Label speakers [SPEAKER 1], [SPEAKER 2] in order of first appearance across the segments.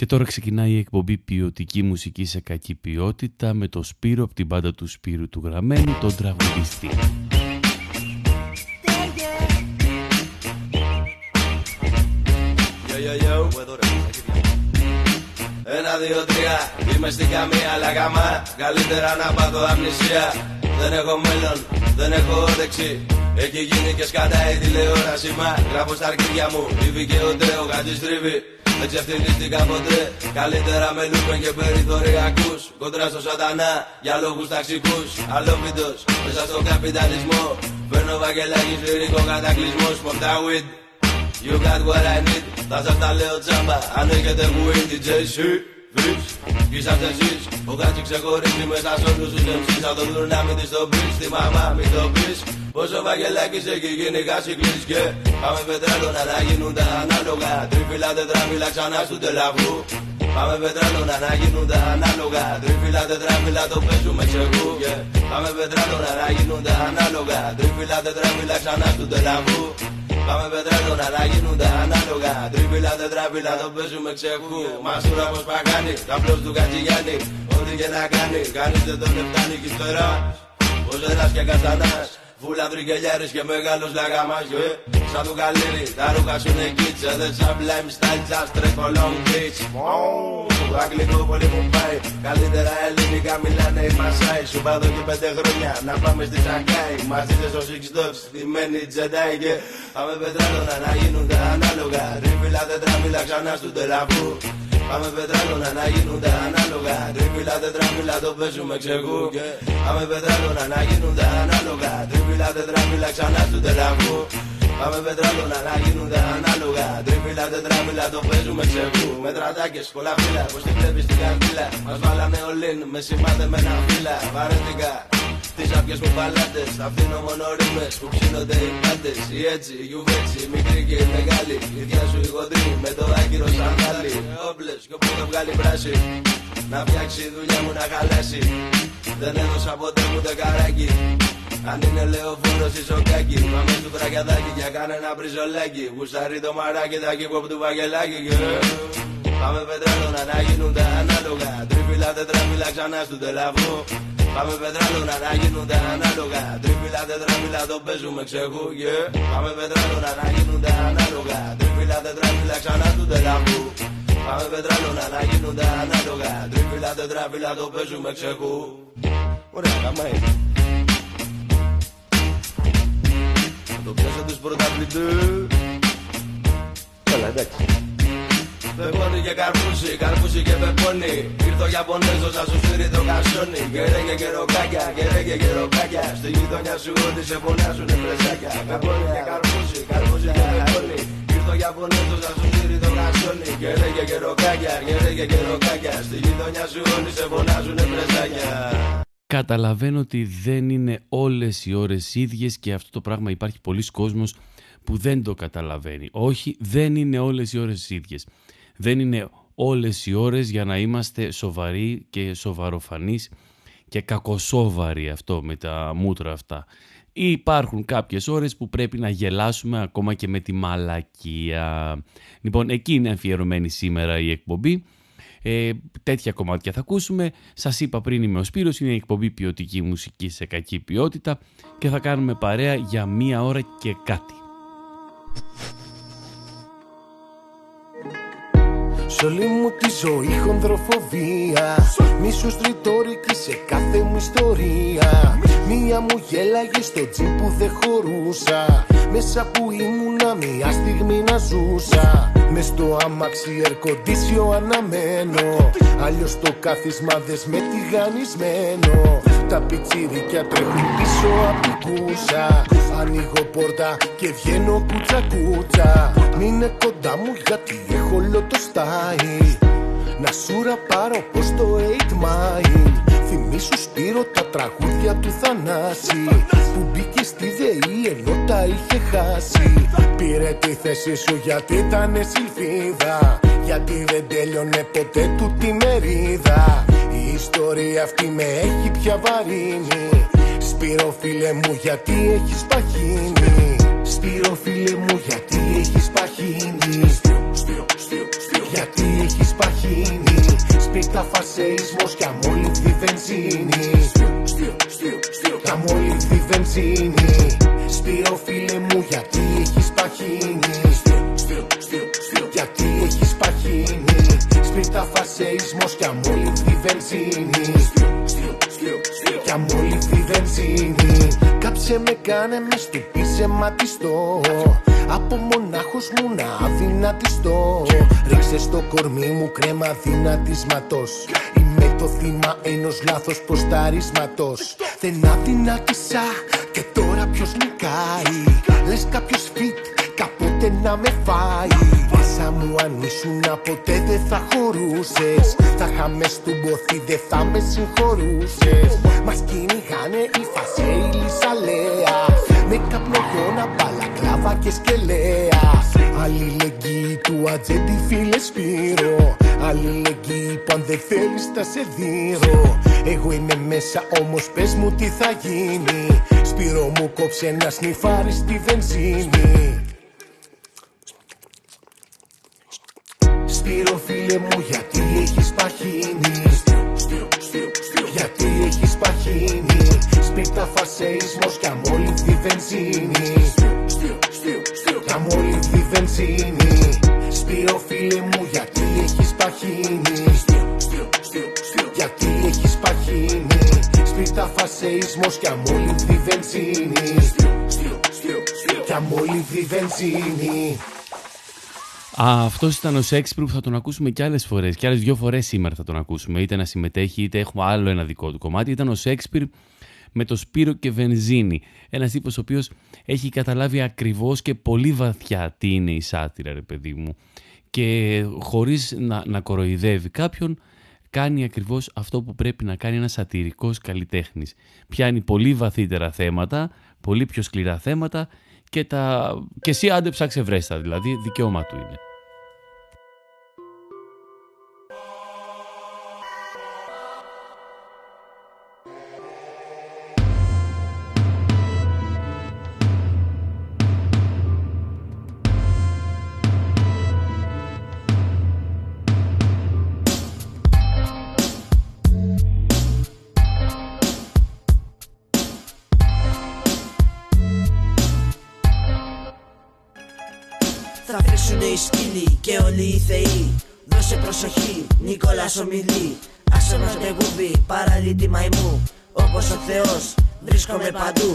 [SPEAKER 1] Και τώρα ξεκινάει η εκπομπή ποιοτική μουσική σε κακή ποιότητα με το Σπύρο από την πάντα του Σπύρου του Γραμμένου, τον τραγουδιστή.
[SPEAKER 2] Ένα, δύο, τρία, είμαι στην καμία αλλά γαμά Καλύτερα να πάθω αμνησία. Δεν έχω μέλλον, δεν έχω όρεξη. Έχει γίνει και σκατάει τηλεόραση μα. Γράφω στα αρχίδια μου, ήβη και ο τρέο κάτι στρίβει Δεν ξεφτυλίστηκα ποτέ, καλύτερα με λούπεν και περιθωριακούς. Κοντρά στο σατανά, για λόγους ταξικούς. Αλόφιτος, μέσα στον καπιταλισμό. Παίρνω βαγγελάκι λυρικό κατακλυσμός. Σπορτά weed You got what I need, θα σας τα λέω τσάμπα Αν έχετε weed, DJ Βρεις, είσαστε εσείς Ο Γάτσι ξεχωρίζει μέσα σ' όλους τους MCs Θα το δουν να μην της το πεις, τη μαμά μην το πεις. Πόσο βαγγελάκης έχει γίνει χάσει κλείς Και πάμε πετρέλωνα να γίνουν τα ανάλογα. Τρίφυλλα τετράμιλα ξανά του τελαβού. Πάμε πετρέλωνα να γίνουν τα ανάλογα. Τρίφυλλα τετράμιλα το παίζουμε ξεγού yeah. Πάμε πετρέλωνα να γίνουν τα ανάλογα. Τρίφυλλα τετράμιλα ξανά του τελαβού Πάμε πετρέλωνα να γίνουν τα ανάλογα. Τρίπιλα, τετράπιλα, το παίζουμε ξεχού. Μασούρα πως παγάνει, καπλός του Κατσιγιάννη. Ό,τι και να κάνει, κανείς δεν τον εφτάνει κι ύστερα Πως ένας και καστανάς Φούλα τρικελιάρης και μεγάλος λαγαμάς yeah. Σαν του καλύρι, τα ρούχα σου είναι κίτσα Δεν σαν blame style, just τρέχω long beach Το αγγλικό πολύ μου πάει. Καλύτερα ελληνικά μιλάνε οι Μασάι. Σου πάω και πέντε χρόνια να πάμε στη Σαγκάη Μαζί δεν στο Six Dogs, μένει Τζεντάι Και πάμε πετράλωνα να γίνουν τα ανάλογα. Ρίφυλα τετράμιλα ξανά στο τελαβού Πάμε πετράλωνα να γίνουν τα ανάλογα. Τρίπιλα, τετράμιλα το παίζουμε ξεγού Και πάμε πετράλωνα να γίνουν τα ανάλογα. Τρίπιλα, τετράμιλα ξανά του τελαβού. Πάμε πετράλωνα να γίνουν τα ανάλογα. Τρίπιλα, τετράμιλα το παίζουμε ξεγού. Με τρατάκες, πολλά φύλλα, πως την βλέπεις στην καρδίλα. Μας βάλανε ολίν, με σημάδεμενα φύλλα. Βαρέθηκα τις άπιες μου παλάτες Θα αφήνω μόνο ρήμες που ψήνονται οι πάντες Η έτσι, η γιουβέτσι, η μικρή και η μεγάλη. Η διά σου η γοντρή με το άγκυρο σαν χάλι Όπλες και όπου το βγάλει πράσι Να φτιάξει η δουλειά μου να χαλάσει. Δεν έδωσα ποτέ μου καράκι. Αν είναι λεωφόρος ή σοκάκι Πάμε του βραγιαδάκι για κάνε ένα μπριζολάκι. Γουστάρει το μαράκι τα κύκο από του βαγγελάκι Πάμε πετρέλωνα να γίνουν τα ανάλογα. Τρίφυλλα, τετράμιλα ξανά στο τελαβό Πάμε πετράλωνα να γίνουν τα ανάλογα Τρίφυλλα, τετράμιλα το παίζουμε ξεχού yeah. Πάμε πετράλωνα να γίνουν τα ανάλογα Τρίφυλλα, τετράμιλα ξανά του τελαβού. Πάμε πετράλωνα να γίνουν τα ανάλογα Τρίφυλλα, τετράμιλα το παίζουμε ξεχού. Ωραία, καμάει Το πιάσω τους πρωταθλητές. Καλά, εντάξει Πεπόνι και καρπούσι, καρπούσι και πεπόνι Ήρθω για πονέζο, σα σου στείλει το κασόνι. Κερέ και καιροκάκια, κερέ και καιροκάκια Στη γειτονιά σου ότι σε φωνάζουνε πρεσάκια Πεπόνι και καρπούσι, καρπούσι και πεπόνι Ήρθω για πονέζο, σα σου στείλει το κασόνι. Κερέ και καιροκάκια, κερέ και καιροκάκια Στη γειτονιά σου ότι σε φωνάζουνε πρεσάκια
[SPEAKER 1] Καταλαβαίνω ότι δεν είναι όλες οι ώρες ίδιες και αυτό το πράγμα υπάρχει πολλοί κόσμος που δεν το καταλαβαίνει. Όχι, δεν είναι όλες οι ώρες ίδιες. Δεν είναι όλες οι ώρες για να είμαστε σοβαροί και σοβαροφανείς και κακοσόβαροι αυτό με τα μούτρα αυτά. Υπάρχουν κάποιες ώρες που πρέπει να γελάσουμε ακόμα και με τη μαλακία. Λοιπόν, εκεί είναι αφιερωμένη σήμερα η εκπομπή. Ε, τέτοια κομμάτια θα ακούσουμε. Σας είπα πριν είμαι ο Σπύρος, είναι η εκπομπή ποιοτική μουσική σε κακή ποιότητα και θα κάνουμε παρέα για μία ώρα και κάτι.
[SPEAKER 3] Σ' όλη μου τη ζωή χονδροφοβία. Μίσος τριτόρικη σε κάθε μου ιστορία. Μία μου γέλαγε στο τζιν που δεν χωρούσα Μέσα που ήμουνα μία στιγμή να ζούσα. Μες στο αμάξι ερκοντήσιο αναμένω Αλλιώς το κάθισμα δες με τηγανισμένο Τα πιτσίρικια τρέχουν πίσω απ' την κούσα Ανοίγω πόρτα και βγαίνω κούτσα κούτσα Μείνε κοντά μου γιατί έχω όλο το style. Να σου πάρω πως το 8 Mile Θυμήσου Σπύρο τα τραγούδια του Θανάση. Που μπήκε στη ΔΕΗ ενώ τα είχε χάσει. Πήρε τη θέση σου γιατί ήταν σιλφίδα Γιατί δεν τέλειωνε ποτέ του τη μερίδα. Η ιστορία αυτή με έχει πια βαρύνει. Σπύρο φίλε μου γιατί έχεις παχύνει; Σπύρο φίλε μου γιατί έχεις παχύνει; Γιατί έχεις παχύνει. Παχύνει Σπίρτα φασεϊσμός και αμόλυβδη βενζίνη. Κι αμόλυβδη βενζίνη. Σπύρο φίλε μου γιατί έχεις παχύνει. Γιατί έχεις παχύνει. Σπίρτα φασεϊσμός και αμόλυβδη βενζίνη. Κι αμόλυβδη βενζίνη. Κάψε με κάνε με στουπίσε ματιστό από μονάχος μου να αδυνατιστώ. Ρίξε στο κορμί μου κρέμα δυνατισματός Είμαι το θύμα ενός λάθος προσταρισματός Δεν αδυνάτησα και τώρα ποιος νικάει. Λες κάποιος φιτ κάποτε να με φάει. Μέσα μου αν ήσουν ποτέ δεν θα χωρούσες. Θα είχαμε στουμποθεί δεν θα με συγχωρούσες. Μας κυνηγάνε οι φασέιλοι σαλέα Με καπνογόνα μπαλακλάβα και σκελέα. Αλληλεγγύη του ατζέντη φίλε Σπύρο. Αλληλεγγύη που αν δεν θέλεις θα σε δίνω. Εγώ είμαι μέσα όμως πες μου τι θα γίνει. Σπύρο μου κόψε ένα σνιφάρι στη βενζίνη. Σπύρο φίλε μου γιατί έχεις παχύνει; Γιατί έχεις παχύνει; Σπίρτα φασεϊσμός και αμόλυβδη βενζίνη. Κι αμόλυβδη βενζίνη. Σπύρο φίλε μου γιατί έχεις παχύνει; Γιατί έχεις παχύνει; Σπίρτα φασεϊσμός και αμόλυβδη βενζίνη. Κι αμόλυβδη βενζίνη.
[SPEAKER 1] Αυτός ήταν ο Σέξπιρ που θα τον ακούσουμε και άλλες φορές. Και άλλες δύο φορές σήμερα θα τον ακούσουμε. Είτε να συμμετέχει, είτε έχουμε άλλο ένα δικό του κομμάτι. Ήταν ο Σέξπιρ με το Σπύρο και Βενζίνη. Ένας τύπος ο οποίος έχει καταλάβει ακριβώς και πολύ βαθιά τι είναι η σάτυρα, ρε παιδί μου. Και χωρίς να, να κοροϊδεύει κάποιον, κάνει ακριβώς αυτό που πρέπει να κάνει ένας σατυρικός καλλιτέχνης. Πιάνει πολύ βαθύτερα θέματα, πολύ πιο σκληρά θέματα και, τα... και εσύ άντε ψάξε βρέστα, δηλαδή δικαίωμά του είναι.
[SPEAKER 4] Θα φρίξουνε οι σκύλοι και όλοι οι θεοί. Δώσε προσοχή, Νικόλας ομιλεί. Άσε μας με γούμπι, παραλύτη μαϊμού. Όπως ο Θεός, βρίσκομαι παντού.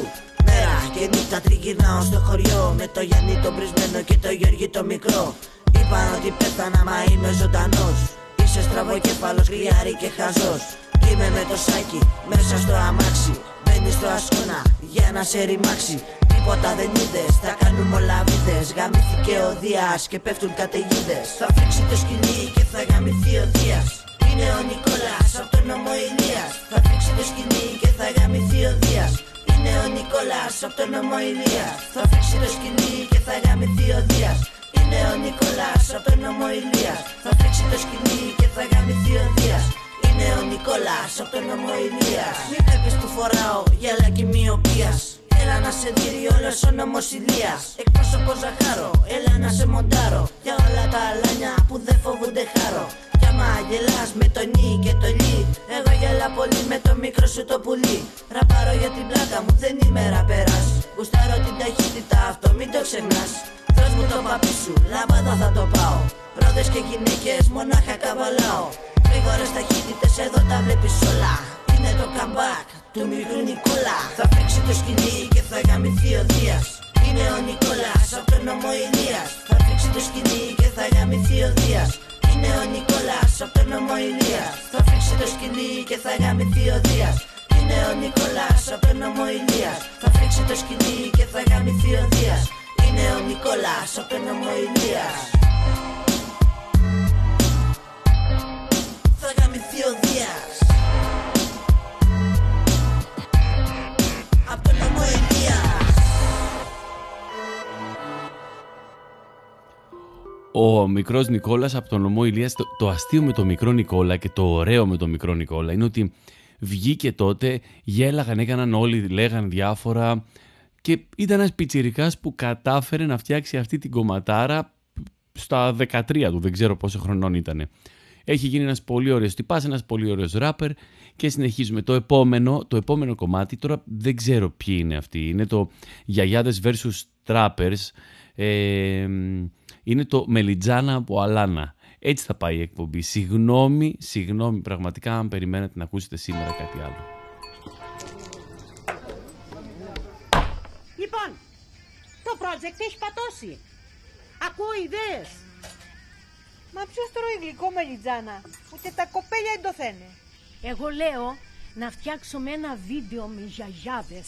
[SPEAKER 4] Μέρα και νύχτα τριγυρνάω στο χωριό. Με το Γιάννη το πρισμένο και το Γιώργη το μικρό. Είπαν ότι πέθανα μα είμαι ζωντανός. Είσαι στραβοκέφαλος, γριάρι και χαζός. Είμαι με το σάκι, μέσα στο αμάξι. Μπαίνεις στο ασκόνα για να σε ρημάξει Τίποτα δεν είδες, θα κάνουμε όλα βίδες. Γαμήθηκε ο Δίας και πέφτουν καταιγίδες. Θα φρίξει το σκυλί και θα γαμηθεί ο Δίας. Είναι ο Νικόλας από τον νόμο Ηλίας. Θα φρίξει το σκυλί και θα γαμηθεί ο Δίας. Είναι ο Νικόλας από τον νόμο Ηλίας. Θα φρίξει το σκυλί και θα γαμηθεί ο Δίας. Είναι ο Νικόλας από τον νόμο Ηλίας. Θα φρίξει το σκυλί και θα γαμηθεί ο Δίας. Είναι ο Νικόλας από τον νόμο Ηλίας. Μην βλέπεις που φοράω γυαλάκι μοιοπίας Έλα να σε δει όλος ο νόμος Ηλίας. Εκπρόσωπο Ζαχάρο, έλα να σε μοντάρω. Για όλα τα αλάνια που δεν φοβούνται χάρο. Κι άμα γελάς με το νι και το λι Εγώ γελά πολύ με το μικρό σου το πουλί. Ραπάρω για την πλάκα μου δεν είμαι ραπεράς Γουστάρω την ταχύτητα αυτό μην το ξεχνάς. Δώσ' μου το παπί σου, λάμπαδα θα το πάω. Πρόδες και γυναίκες μονάχα καβαλάω. Γρήγορες ταχύτητες εδώ τα βλέπεις όλα. Είναι το comeback του μικρού Νικόλα. Θα φίξει το σκηνή και θα γαμηθεί ο Δίας. Είναι ο Νικόλας από τον νόμο Ηλίας. Θα φίξει το σκηνή και θα γαμηθεί ο Δίας. Είναι ο Νικόλας από τον νόμο Ηλίας. Θα φίξει το σκηνή και θα γαμηθεί ο Δίας. Είναι ο Νικόλας Ο μικρός Νικόλας από τον
[SPEAKER 1] νομό Ηλίας, το, το αστείο με τον μικρό Νικόλα και το ωραίο με τον μικρό Νικόλα είναι ότι βγήκε τότε, γέλαγαν, έκαναν όλοι, λέγαν διάφορα και ήταν ένας πιτσιρικάς που κατάφερε να φτιάξει αυτή την κομματάρα στα 13 του, δεν ξέρω πόσο χρονών ήταν. Έχει γίνει ένας πολύ ωραίος τυπάς, ένας πολύ ωραίος ράπερ και συνεχίζουμε. Το επόμενο, το επόμενο κομμάτι, τώρα δεν ξέρω ποιοι είναι αυτοί, είναι το Γιαγιάδες vs. Trappers, ε, είναι το Μελιτζάνα από Αλάνα. Έτσι θα πάει η εκπομπή. Συγγνώμη, συγγνώμη πραγματικά αν περιμένετε να ακούσετε σήμερα κάτι άλλο.
[SPEAKER 5] Λοιπόν, το project έχει πατώσει. Ακούω ιδέες.
[SPEAKER 6] Μα ποιος τρώει γλυκό μελιτζάνα, ούτε τα κοπέλια δεν το θένε.
[SPEAKER 5] Εγώ λέω να φτιάξουμε ένα βίντεο με γιαγιάδες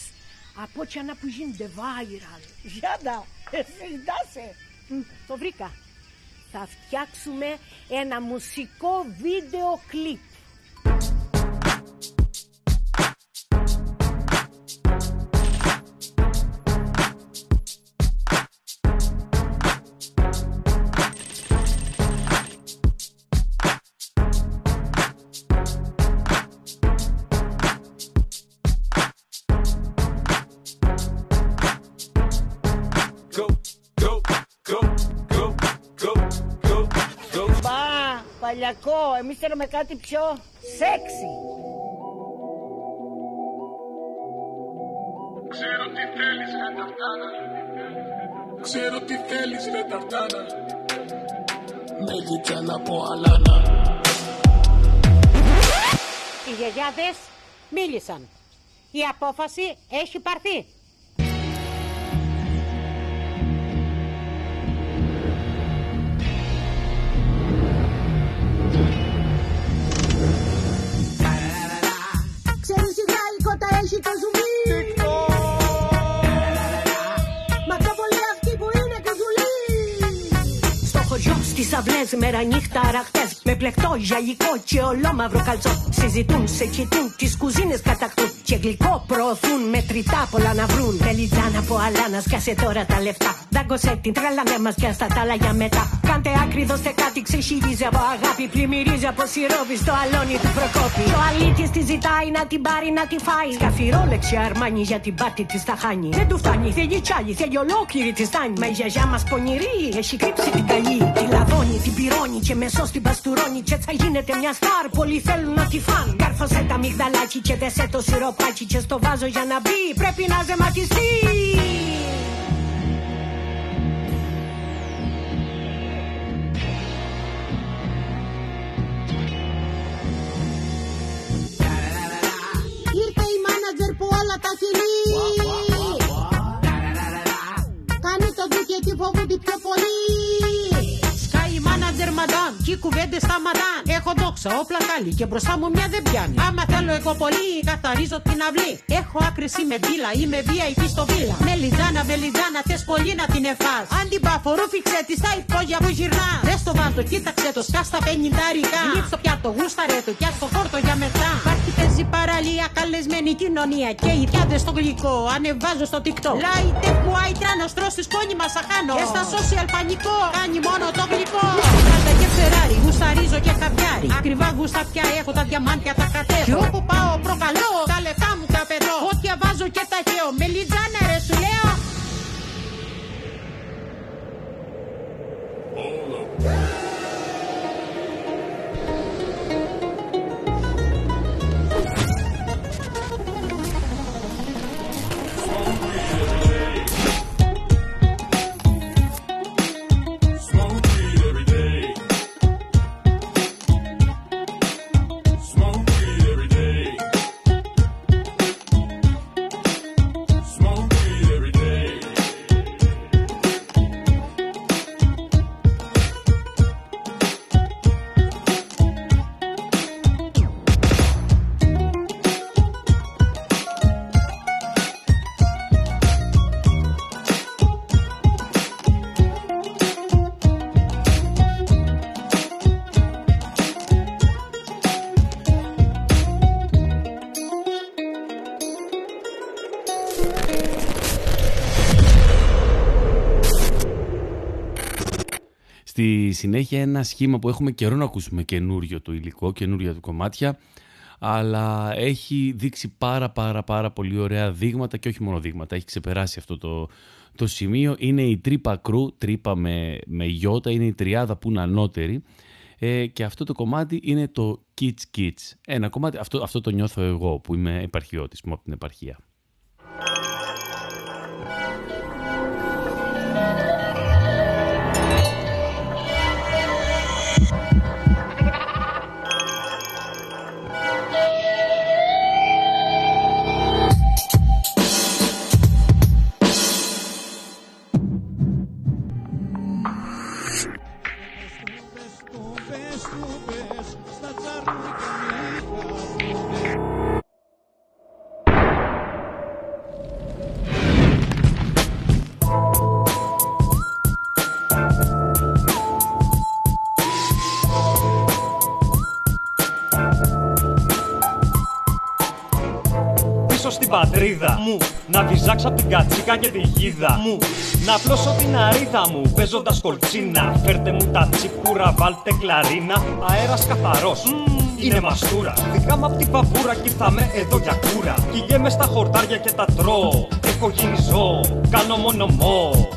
[SPEAKER 5] από ό,τι να που γίνεται viral.
[SPEAKER 6] Γιάντα, εσύ συντάσαι.
[SPEAKER 5] Το βρήκα. Θα φτιάξουμε ένα μουσικό βίντεο κλιπ.
[SPEAKER 6] Μπα, παλιακό, εμείς θέλουμε κάτι πιο σεξι.
[SPEAKER 7] Ξέρω τι θέλεις ρε ταρτάνα Ξέρω τι θέλεις ρε ταρτάνα Με δίκια να πω αλάνα
[SPEAKER 5] Οι γιαγιάδες μίλησαν. Η απόφαση έχει πάρθει. doesn't χωριό στις αυλές μέρα νύχτα αραχτές Με πλεκτό γυαλικό και ολόμαυρο καλτσό. Συζητούν, σε κοιτούν, τις κουζίνες κατακτούν. Και γλυκό προωθούν με τριτά πολλά να βρουν. Μελιτζάνα από αλάνα, σκάσε τώρα τα λεφτά. Δάγκωσε την τρέλα μας και στα τα άλλα για μετά. Κάντε άκρη, δώστε κάτι, ξεχύλιζε από αγάπη. Πλημμυρίζει από σιρόπι στο αλόνι του Προκόπη. Το αλήτης τη ζητάει να την πάρει να τη φάει. Σκαφυρόλεξε αρμάνι για την πάρτι της τα χάνει. Δεν του φτάνει, θέλει κι άλλη, θέλει ολόκληρη τη στάνει Μα η γιαγιά μας πονηρή έχει κρύψει την καλή. Τη λαδώνει, την πυρώνει και μεσό την παστουρώνει Και έτσι θα γίνεται μια στάρ, πολλοί θέλουν να τη φάνε. Κάρφωσε τα μυγδαλάκι και δεσέ το σιροπάκι Και στο βάζω για να μπει, πρέπει να ζεματιστεί.
[SPEAKER 6] Ήρθε η μάνατζερ που όλα τα κυλεί. Κάνει το δίκαιο φοβούνται πιο πολύ.
[SPEAKER 5] Σκάει η μάνατζερ μαντάν, κι οι κουβέντες σταματάν. Έχω δόξα, όπλα κάλλη και μπροστά μου μια δεν πιάνει. Άμα θέλω εγώ πολύ, καθαρίζω την αυλή. Έχω άκρηση με μπύλα, είμαι VIP στο βίλα. Μελιτζάνα, μελιτζάνα, θες πολύ να την εφάς. Αν την πάφο ρούφιξε της στα υπόγεια που γυρνά. Δες το βάζω, κοίταξε το, σκά στα πενιντάρικα. Λείψ το πιάτο, γούσταρε το, κι ας το χόρτο για μετά. Υπάρχει παίζει παραλία, καλεσμένη κοινωνία. Και οι διάδες στο γλυκό, ανεβάζω στο TikTok. Λάιτε που άιτρανο, τρώσει σκόνη μας αχάνω. Και στα social πανικό, κάνει μόνο το γλυκό. Πάντα και φεράρι, γουσταρίζω και χαβιάρι. Ακριβά γούστα πια έχω τα διαμάντια τα κατέβω. Και όπου πάω προκαλώ, τα λεφτά μου τα πετώ. Ό,τι βάζω και τα χαίω. Μελιτζάνα ρε σου λέω.
[SPEAKER 7] Smoke
[SPEAKER 1] Στη συνέχεια ένα σχήμα που έχουμε καιρό να ακούσουμε καινούριο το υλικό, καινούρια του κομμάτια, αλλά έχει δείξει πάρα πάρα πάρα πολύ ωραία δείγματα και όχι μόνο δείγματα, έχει ξεπεράσει αυτό το, το σημείο. Είναι η τρύπα κρού, τρύπα με, με γιώτα, είναι η τριάδα που είναι ανώτερη. Ε, και αυτό το κομμάτι είναι το Kids Kids. Ένα κομμάτι, αυτό, αυτό το νιώθω εγώ που είμαι επαρχιώτης μου από την επαρχία.
[SPEAKER 8] Να βυζάξω απ' την κατσίκα και τη γίδα μου. Να πλώσω την αρίδα μου παίζοντας κολτσίνα. Φέρτε μου τα τσίπουρα, βάλτε κλαρίνα. Αέρας καθαρός. είναι μαστούρα. Δικά απ' την παπούρα και ήρθαμε εδώ για κούρα. Κυγέμαι στα χορτάρια και τα τρώω. Έχω γίνει ζώο, κάνω μόνο μό.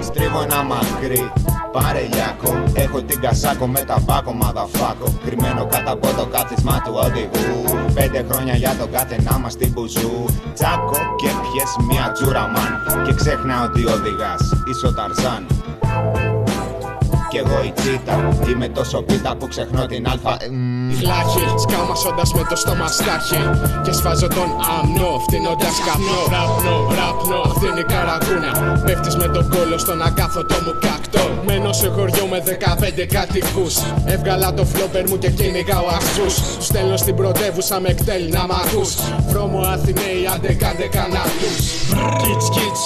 [SPEAKER 9] Στρίβω ένα μακρύ παρελιάκο Έχω την κασάκο με τα μπάκο μαδαφάκο. Κρυμμένο κάτω από το κάθισμα του οδηγού. Πέντε χρόνια για τον κάθε να μας την μπουζού Τσάκο και πιες μια τζούρα μαν. Και ξέχνα ότι οδηγάς είσαι ο Ταρζάν. Κι εγώ η τσίτα Είμαι τόσο πίτα που ξεχνώ την αλφα
[SPEAKER 10] Φλάχη, σκάμασοντας με το στόμα στάχη. Και σφάζω τον αμνό, φτύνοντας καπνό. Ραπνό, ραπνό, αυτή είναι η καραγούνα Πέφτεις με τον κόλο στον ακάθωτο μου κακτό Μένω σε χωριό με 15 κατοικούς. Έβγαλα το φλόπερ μου και κυνηγάω αχθούς. Στέλνω στην πρωτεύουσα με κτέλ να μ' ακούς. Βρώμο Αθηναίοι, άντε κάντε καναπούς Κιτς, κιτς,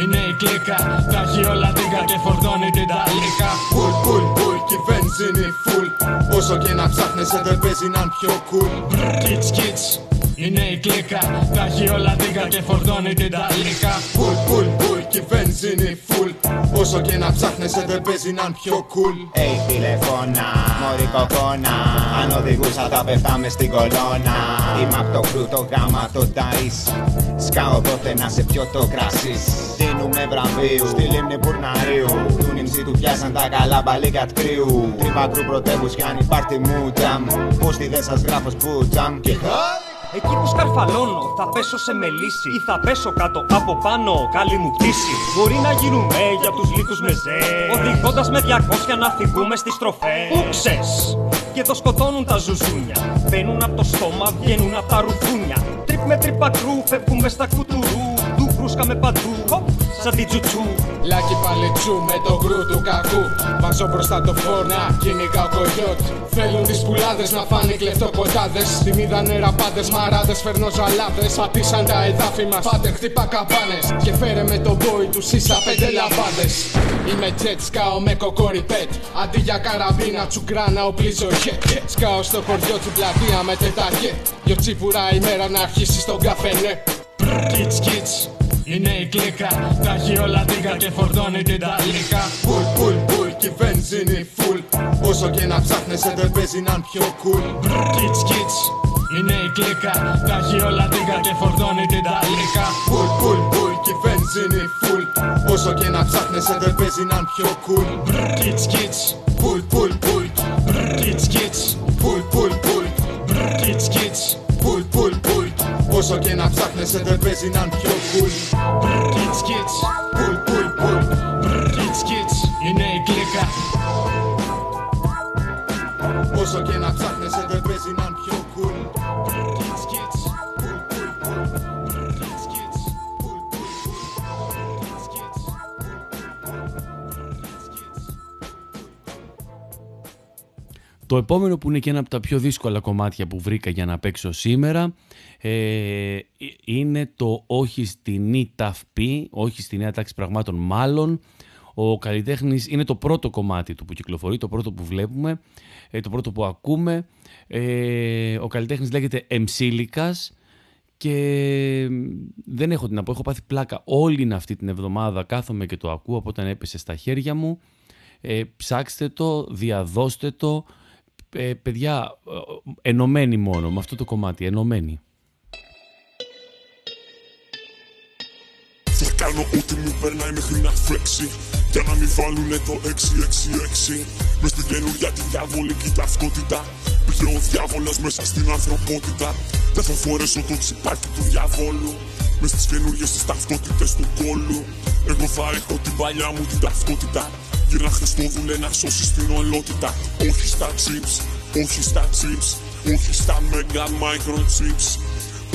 [SPEAKER 10] είναι η κλίκα. Τα έχει όλα τίγκα και φορτώνει την ταλίκα. Πουλ, πουλ, πουλ, και η βενζίνη φουλ Όσο και να ψάχνεσαι δεν παίζει να είναι πιο cool. Κιτς, κιτς, είναι η κλίκα. Τα έχει όλα τίγκα και φορτώνει την ταλίκα Πουλ, πουλ, πουλ, και η βενζίνη φουλ Όσο και να ψάχνεσαι δεν παίζει να είναι πιο cool.
[SPEAKER 9] Hey τηλεφώνα, μωρή κοκόνα Αν οδηγούσα θα πέφταμε στην κολόνα. Είμαι απ' το κρούτο γάμα το ταΐς Σκάω τότε να σε πιω το κρασί. Δίνουμε βραβείου στη λίμνη Πουρναρίου Του νυμψή του πιάσαν τα καλά μπαλίκα τκρίου Τρύπα κρού πρωτεύους κι αν υπάρχει μου τζαμ. Πώς τη δεν σας γράφω σπούτζαμ και
[SPEAKER 8] Εκεί που σκαρφαλώνω θα πέσω σε μελίση Ή θα πέσω κάτω από πάνω καλή μου πτήση. Μπορεί να γίνουμε για τους λύκους μεζέ Οδηγώντας με 200 να φυγούμε στις στροφές. Ούξες και το σκοτώνουν τα ζουζούνια. Μπαίνουν από το στόμα, βγαίνουν από τα ρουφούνια Τρίπ με τρύπα κρού, φεύγουμε στα κουτουρού Του βρούσκαμε παντού, σαν τη τσουτσού
[SPEAKER 10] Λάκι παλιτσού με το γκρου του κακού. Βάζω μπροστά το φόρνα, κυνηγάω κογιότ. Θέλουν τις πουλάδες να φάνε κλεφτοκοτάδε. Την είδανε ραπάντε, μαράδες, φέρνω ζαλάδες. Πατήσαν τα εδάφη μας, πάτε χτύπα καπάνε. Και φέρε με τον μπόι του ίσα πέντε λαμπάδε. Είμαι τζετ, σκάω με κοκοριπέτ. Αντί για καραμπίνα, τσουγκράνα, οπλίζω χετ. Σκάω στο χωριό του πλατεία με τετακέ. Δυο τσίπουρα ημέρα να αρχίσει στον καφενέ. Κιτς, κιτς, είναι η κλίκα. Τα έχει όλα δίκα και φορτώνει την ταλίκα Πουλ, πουλ, πουλ και η βενζίνη φουλ. Όσο και να ψάχνεσαι δεν παίζει να είναι πιο cool. Κιτς, κιτς, είναι η κλίκα. Τα έχει όλα δίκα και φορτώνει την ταλίκα Πουλ, πουλ, πουλ και η βενζίνη φουλ. Όσο και να ψάχνεσαι δεν παίζει να είναι πιο cool. Κιτς, κιτς, πουλ, πουλ, πουλ Κιτς, κιτς, πουλ, πουλ, πουλ Κιτς, κιτς, πουλ, πουλ, πουλ Όσο και να ψάχνεσαι δεν παίζει να είναι πιο cool. Kids, kids, πουλ, πουλ, πουλ Kids, kids, είναι η κλίκα. Όσο και να ψάχνεσαι δεν παίζει να είναι πιο cool. Kids, kids, πουλ, πουλ, πουλ Kids, kids, πουλ, πουλ, πουλ Kids, kids,
[SPEAKER 1] Το επόμενο που είναι και ένα από τα πιο δύσκολα κομμάτια που βρήκα για να παίξω σήμερα ε, είναι το όχι στην ΙΤΑΦΠ, όχι στη νέα τάξη πραγμάτων μάλλον. Ο καλλιτέχνης είναι το πρώτο κομμάτι του που κυκλοφορεί, το πρώτο που βλέπουμε, ε, το πρώτο που ακούμε. Ε, ο καλλιτέχνης λέγεται Εμσίλικας και δεν έχω την να πω, έχω πάθει πλάκα όλη αυτή την εβδομάδα, κάθομαι και το ακούω από όταν έπεσε στα χέρια μου. Ε, ψάξτε το, διαδώστε το, ε, παιδιά, ε, ενωμένοι μόνο με αυτό το κομμάτι, ενωμένοι.
[SPEAKER 11] Κάνω ό,τι μου περνάει μέχρι να φλέξει Για να μην βάλουνε το 666 Μες στην καινούργια τη διαβολική ταυτότητα Πήγε ο διάβολος μέσα στην ανθρωπότητα. Δεν θα φορέσω το τσιπάκι του διαβόλου. Μες στις καινούργιες τις ταυτότητες του κόλου. Εγώ θα έχω την παλιά μου την ταυτότητα. Γύρνα Χριστόδουλε να σώσεις την ολότητα. Όχι στα chips, όχι στα chips. Όχι στα mega microchips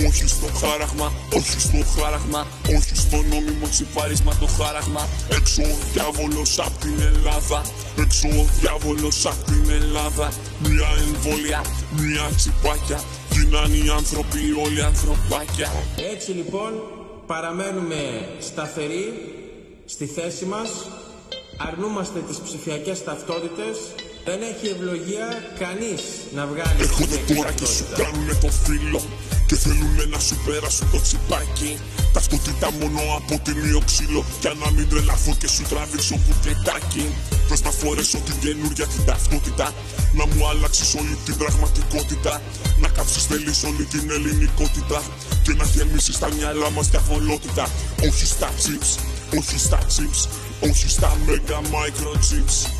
[SPEAKER 11] όχι στο χάραγμα, όχι στο χάραγμα Όχι στο νόμιμο τσιπάρισμα το χάραγμα. Έξω ο διάβολος απ' την Ελλάδα Έξω ο διάβολος απ' την Ελλάδα. Μια εμβόλια, μια τσιπάκια Γίναν οι άνθρωποι όλοι ανθρωπάκια.
[SPEAKER 12] Έτσι λοιπόν παραμένουμε σταθεροί στη θέση μας Αρνούμαστε τις ψηφιακές ταυτότητες δεν έχει ευλογία κανείς να βγάλει
[SPEAKER 11] Έρχονται τώρα και σου κάνουνε το φίλο Και θέλουνε να σου πέρασουν το τσιπάκι. Ταυτότητα μόνο από την ξύλο Για να μην τρελαθώ και σου τραβήξω μπουκετάκι Θες να φορέσω την καινούργια την ταυτότητα Να μου αλλάξεις όλη την πραγματικότητα. Να κάψεις θέλεις όλη την ελληνικότητα Και να γεμίσεις τα μυαλά μας διαβολότητα Όχι στα chips, όχι στα chips Όχι στα mega microchips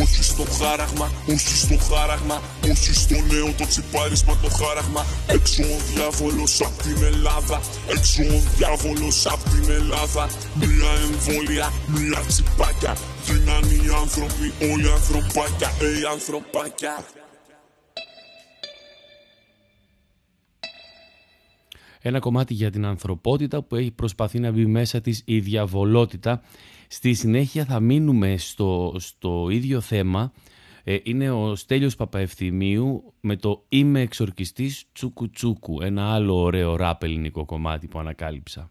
[SPEAKER 11] όχι στο χάραγμα, όχι στο χάραγμα. Όχι στο νέο το τσιπάρισμα το χάραγμα. Έξω ο διάβολος απ' την Ελλάδα. Έξω ο διάβολος απ' την Ελλάδα. Μια εμβόλια, μια τσιπάκια. Γίναν οι άνθρωποι όλοι ανθρωπάκια. Ε, ανθρωπάκια.
[SPEAKER 13] Ένα κομμάτι για την ανθρωπότητα που έχει προσπαθεί να μπει μέσα της η διαβολότητα Στη συνέχεια θα μείνουμε στο, στο ίδιο θέμα. Ε, είναι ο Στέλιος Παπαευθυμίου με το «Είμαι εξορκιστής τσούκου τσούκου», ένα άλλο ωραίο ράπ ελληνικό κομμάτι που ανακάλυψα.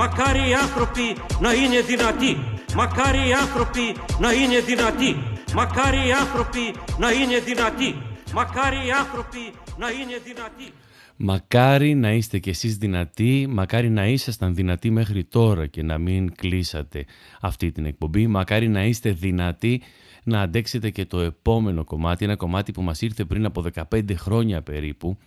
[SPEAKER 14] Μακάρι οι άνθρωποι να είναι δυνατοί Μακάρι οι άνθρωποι να είναι δυνατοί Μακάρι οι άνθρωποι να είναι δυνατοί. Μακάρι οι άνθρωποι να είναι δυνατοί. Μακάρι να
[SPEAKER 1] είστε κι εσείς δυνατοί, μακάρι να ήσασταν δυνατοί μέχρι τώρα και να μην κλείσατε αυτή την εκπομπή. Μακάρι να είστε δυνατοί να αντέξετε και το επόμενο κομμάτι, ένα κομμάτι που μας ήρθε πριν από 15 χρόνια περίπου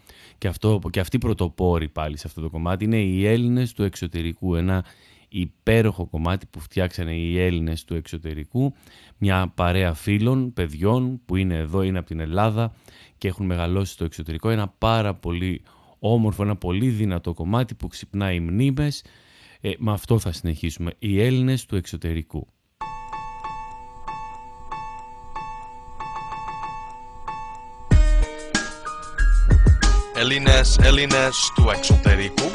[SPEAKER 1] και, αυτό, και αυτή πρωτοπόρη πάλι σε αυτό το κομμάτι είναι οι Έλληνες του εξωτερικού, ένα υπέροχο κομμάτι που φτιάξανε οι Έλληνες του εξωτερικού, μια παρέα φίλων, παιδιών που είναι εδώ, είναι από την Ελλάδα και έχουν μεγαλώσει στο εξωτερικό, ένα πάρα πολύ όμορφο, ένα πολύ δυνατό κομμάτι που ξυπνάει μνήμες, ε, με αυτό θα συνεχίσουμε, οι Έλληνες του εξωτερικού.
[SPEAKER 15] Έλληνες, Έλληνες του εξωτερικού.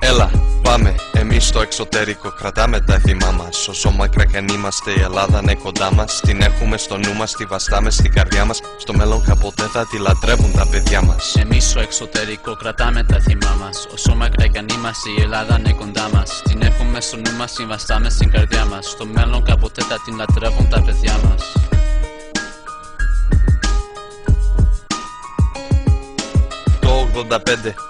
[SPEAKER 15] Έλα, πάμε, εμείς στο εξωτερικό κρατάμε τα εθιμά μας. Όσο μακρά κι αν είμαστε η Ελλάδα είναι κοντά μας. Την έχουμε στο νου μας, τη βαστάμε στην καρδιά μας. Στο μέλλον κάποτε θα τη λατρεύουν τα παιδιά μας.
[SPEAKER 16] Εμείς στο εξωτερικό κρατάμε τα θυμά μας. Όσο μακρά κι αν είμαστε η Ελλάδα είναι κοντά μας. Την έχουμε στο νου μας, τη βαστάμε στην καρδιά μας. Στο μέλλον κάποτε θα την λατρεύουν τα παιδιά μας
[SPEAKER 15] Το 85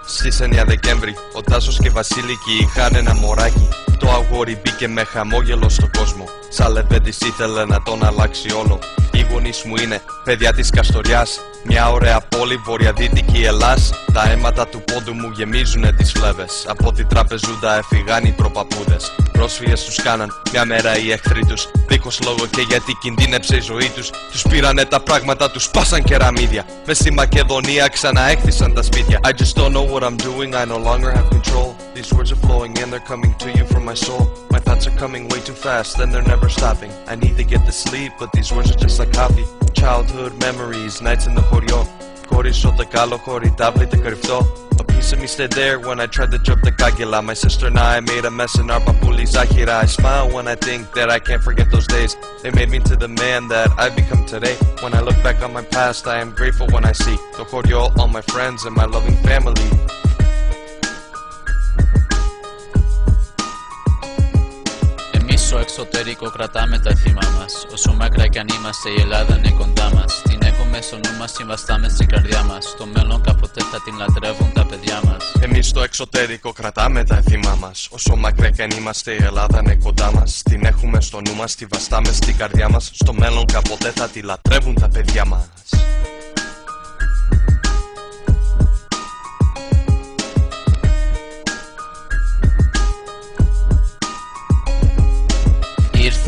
[SPEAKER 15] στις 9 Δεκέμβρη. Ο Τάσος και Βασίλικη είχαν ένα μωράκι. Το αγόρι μπήκε με χαμόγελο στο κόσμο. Σαν λεβέντης ήθελε να τον αλλάξει όλο. Οι γονείς μου είναι παιδιά της Καστοριάς Μια ωραία πόλη βορειαδυτική Ελλάς. Τα αίματα του πόντου μου γεμίζουνε τις φλέβες. Από την τραπεζούντα έφυγαν οι προπαπούδες Πρόσφυγες τους κάναν μια μέρα οι εχθροί τους. Δίχως λόγο και γιατί κινδύνεψε η ζωή τους. Τους πήρανε τα πράγματα, τους πάσαν κεραμίδια. Μες στη Μακεδονία ξαναέκτισαν τα σπίτια. I just don't know what I'm doing, I no longer have control. These words are flowing and they're coming to you from my soul My thoughts are coming way too fast, then they're never stopping I need to get to sleep, but these words are just like coffee Childhood memories, nights in the χωριό Χωρίς ούτε καλό, χωρί τάβλη, κρυφτό A piece of me stayed there when I tried to jump the kagila My sister and I made a mess in our papuli zahira I smile when I think that I can't forget those days They made me into the man that I've become today When I look back on my past, I am grateful when I see The χωριό, all my friends and my loving family
[SPEAKER 16] Εμείς στο εξωτερικό κρατάμε τα θύμα μας Όσο μακρά κι αν είμαστε η Ελλάδα είναι κοντά μας. Την έχουμε στο νου μας, συμβαστάμε στην καρδιά μας. Στο μέλλον κάποτε θα την λατρεύουν τα παιδιά μας.
[SPEAKER 15] Εμείς στο εξωτερικό κρατάμε τα εθίμα μας. Όσο μακριά κι αν είμαστε η Ελλάδα είναι κοντά μας. Την έχουμε στο νου μας, τη βαστάμε στην καρδιά μας. Στο μέλλον κάποτε θα τη λατρεύουν τα παιδιά μας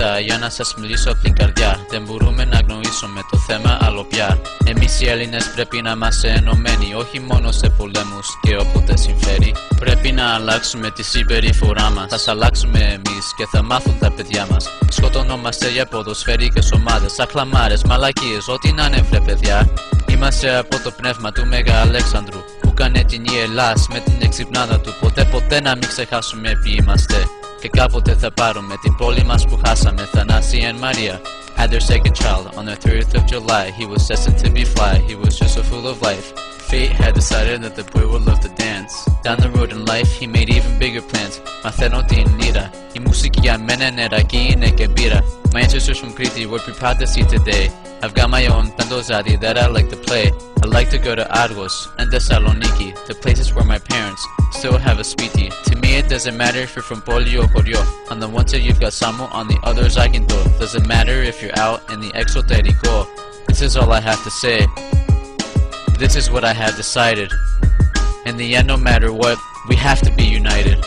[SPEAKER 16] Ήρθα για να σας μιλήσω από την καρδιά. Δεν μπορούμε να αγνοήσουμε το θέμα άλλο πια. Εμείς οι Έλληνες πρέπει να είμαστε ενωμένοι Όχι μόνο σε πολέμους και όποτε συμφέρει. Πρέπει να αλλάξουμε τη συμπεριφορά μας. Θα σ' αλλάξουμε εμείς και θα μάθουν τα παιδιά μας. Σκοτωνόμαστε για ποδοσφαιρικές ομάδες Αχλαμάρες, μαλακίες, ό,τι να είναι βρε παιδιά. Είμαστε από το πνεύμα του Μέγα Αλέξανδρου Που κάνε την η Ελλάς με την εξυπνάδα του. Ποτέ ποτέ να μην ξεχάσουμε ποιοι είμαστε και κάποτε θα πάρουμε την πόλη μας που χάσαμε Θανάση and Maria had their second child on the 30th of July He was destined to be fly, he was just so full of life fate had decided that the boy would love to dance. Down the road in life, he made even bigger plans. Marcelo Tinira, y musiquilla menener aquí en Ekebira. My ancestors from Crete were prepared to see today. I've got my own Tandozadi that I like to play. I like to go to Argos and Thessaloniki, the places where my parents still have a spiti. To me it doesn't matter if you're from Polio or Porio. On the one side you've got Samo, on the other Zaginto. Doesn't matter if you're out in the Exoterico. This is all I have to say. This is what I have decided. In the end no matter what, we have to be united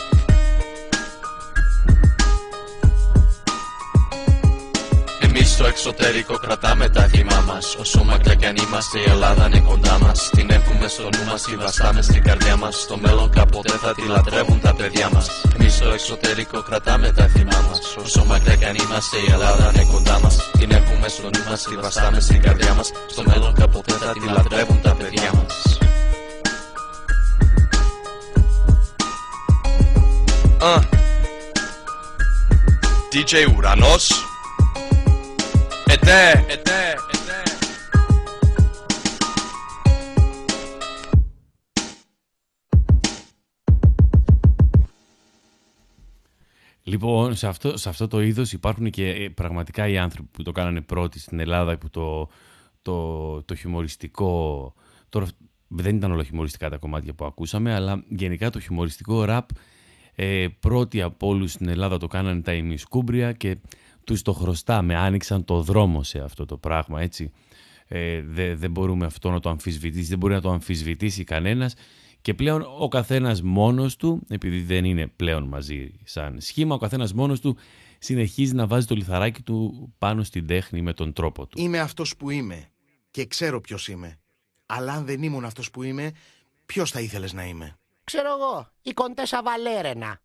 [SPEAKER 15] στο εξωτερικό κρατάμε τα θύμα μας. Όσο μακριά κι αν είμαστε η Ελλάδα είναι κοντά μας. Την έχουμε στο νου μας, τη βαστάμε στην καρδιά μας. Στο μέλλον κάποτε θα τη λατρεύουν τα παιδιά μας. Εμείς στο εξωτερικό κρατάμε τα θύμα μας. Όσο μακριά κι αν είμαστε η Ελλάδα είναι κοντά μας. Την έχουμε στο νου μας, τη βαστάμε στην καρδιά μας. Στο μέλλον κάποτε θα τη λατρεύουν τα παιδιά μας. Uh. DJ Ουρανός Ετέ, ετέ, ετέ.
[SPEAKER 1] Λοιπόν, σε αυτό, σε αυτό το είδος υπάρχουν και ε, πραγματικά οι άνθρωποι που το κάνανε πρώτοι στην Ελλάδα, που το, το, το χιουμοριστικό... Τώρα δεν ήταν όλα χιουμοριστικά τα κομμάτια που ακούσαμε, αλλά γενικά το χιουμοριστικό ραπ ε, πρώτοι από όλους στην Ελλάδα το κάνανε τα ημισκούμπρια και τους το χρωστάμε, άνοιξαν το δρόμο σε αυτό το πράγμα, έτσι. Ε, δεν μπορούμε αυτό να το αμφισβητήσει, δεν μπορεί να το αμφισβητήσει κανένας και πλέον ο καθένας μόνος του, επειδή δεν είναι πλέον μαζί σαν σχήμα, ο καθένας μόνος του συνεχίζει να βάζει το λιθαράκι του πάνω στην τέχνη με τον τρόπο του.
[SPEAKER 17] Είμαι αυτός που είμαι και ξέρω ποιος είμαι. Αλλά αν δεν ήμουν αυτός που είμαι, ποιος θα ήθελες να είμαι;
[SPEAKER 18] Ξέρω εγώ, η Κοντέσα Βαλέρενα.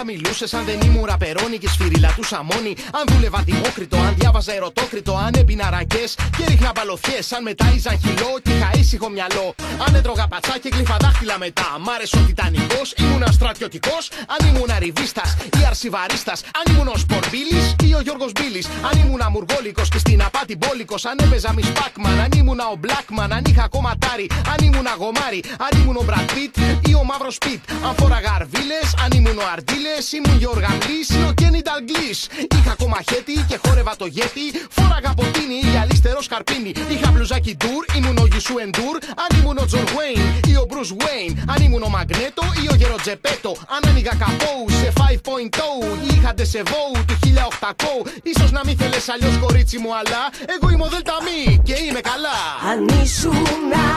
[SPEAKER 17] Θα μιλούσες αν δεν ήμουν ραπερόνι και σφυριλά του σαμόνι. Αν δούλευα δημόκριτο, αν διάβαζα ερωτόκριτο, αν έπεινα ρακέ και ρίχνα μπαλωθιέ. Αν μετάιζαν χυλό και είχα ήσυχο μυαλό. Αν έτρωγα πατσά και γλυφα δάχτυλα μετά. Μ' άρεσε ο Τιτανικός, ήμουν στρατιωτικός. Αν ήμουν αριβίστας ή αρσιβαρίστας. Αν ήμουν ο Σπορμπίλης ή ο Γιώργος Μπίλης. Αν ήμουν αμουργόλικος και στην απάτη μπόλικος. Αν έπαιζα μη Σπάκμαν, αν ήμουν ο Μπλάκμαν. Αν είχα κομματάρι, αν ήμουν αγομάρι. Αν ήμουν ο Μπρατπίτ ή ο Μαύρος Πιτ. Αν φόραγα αρβίλες, αν ήμουν ο Αρτίλε, ήμουν Γιώργα ή ο Κένι Νταγκλή. Είχα κομμαχέτη και χόρευα το γέτι. Φόραγα ποτίνι ή αλυστερό σκαρπίνι. Είχα μπλουζάκι ντουρ, ήμουν ο Γιουσού Εντουρ. Αν ήμουν ο Τζον Βέιν ή ο Μπρουζ Βέιν. Αν ήμουν ο Μαγνέτο ή ο Γεροτζεπέτο. Αν άνοιγα καπόου σε 5.0 είχα ντεσεβόου του 1800. σω να μην θέλει αλλιώς κορίτσι μου, αλλά εγώ είμαι ο Δελταμή και είμαι καλά.
[SPEAKER 19] Αν ήσουν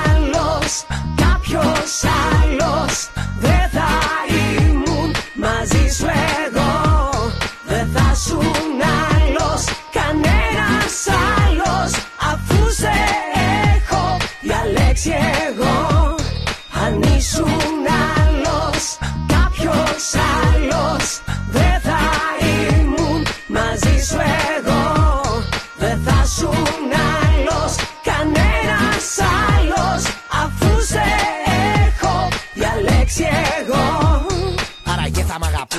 [SPEAKER 19] άλλος, κάποιος άλλος δεν θα ήμουν μαζί σου εγώ. Δεν θα σου άλλος, κανένας άλλος αφού σε έχω διαλέξει εγώ.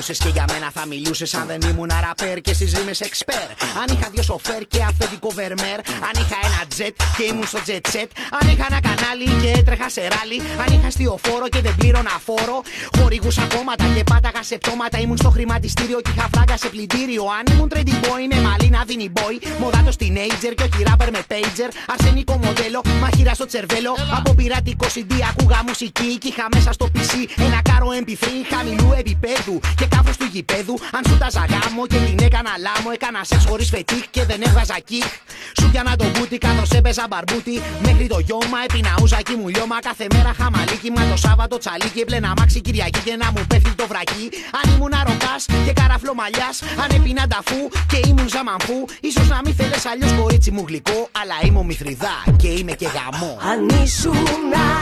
[SPEAKER 17] Αγαπούσε και για μένα θα μιλούσες. Αν δεν ήμουν ραπέρ και στις ρήμε εξπέρ. Αν είχα δύο σοφέρ και αυθεντικό βερμέρ. Αν είχα ένα τζετ και ήμουν στο jet set. Αν είχα ένα κανάλι και έτρεχα σε ράλι. Αν είχα φόρο και δεν πλήρωνα φόρο. Χορηγούσα κόμματα και πάταγα σε πτώματα. Ήμουν στο χρηματιστήριο και είχα φράγκα σε πλυντήριο. Αν ήμουν trendy boy με μαλλίνα δίνει boy. Μοδάτος teenager και όχι rapper με pager. Αρσενικό μοντέλο, μαχήρα στο τσερβέλο. Από πειρατικό CD ακούγα μουσική και είχα μέσα στο PC ένα κάρο MP3 χαμηλού επίπεδου και κάφο του γηπέδου. Αν σου τα ζαγάμω και την έκανα λάμο, έκανα σεξ χωρίς φετίχ και δεν έβγαζα κικ. Σου πιάνα το μπούτι καθώ έπαιζα μπαρμπούτι. Μέχρι το γιώμα έπεινα ουζακί μου λιώμα. Κάθε μέρα χαμαλίκι μα το Σάββατο τσαλίκι. Έπλαινα μάξι Κυριακή και να μου πέφτει το βρακί. Αν ήμουν αροκά και καραφλό μαλλιάς. Αν έπεινα ταφού και ήμουν ζαμανφού. σω να μην θέλει αλλιώς κορίτσι μου γλυκό. Αλλά είμαι ο Μηθριδά και είμαι και γαμό.
[SPEAKER 19] Αν ήσουν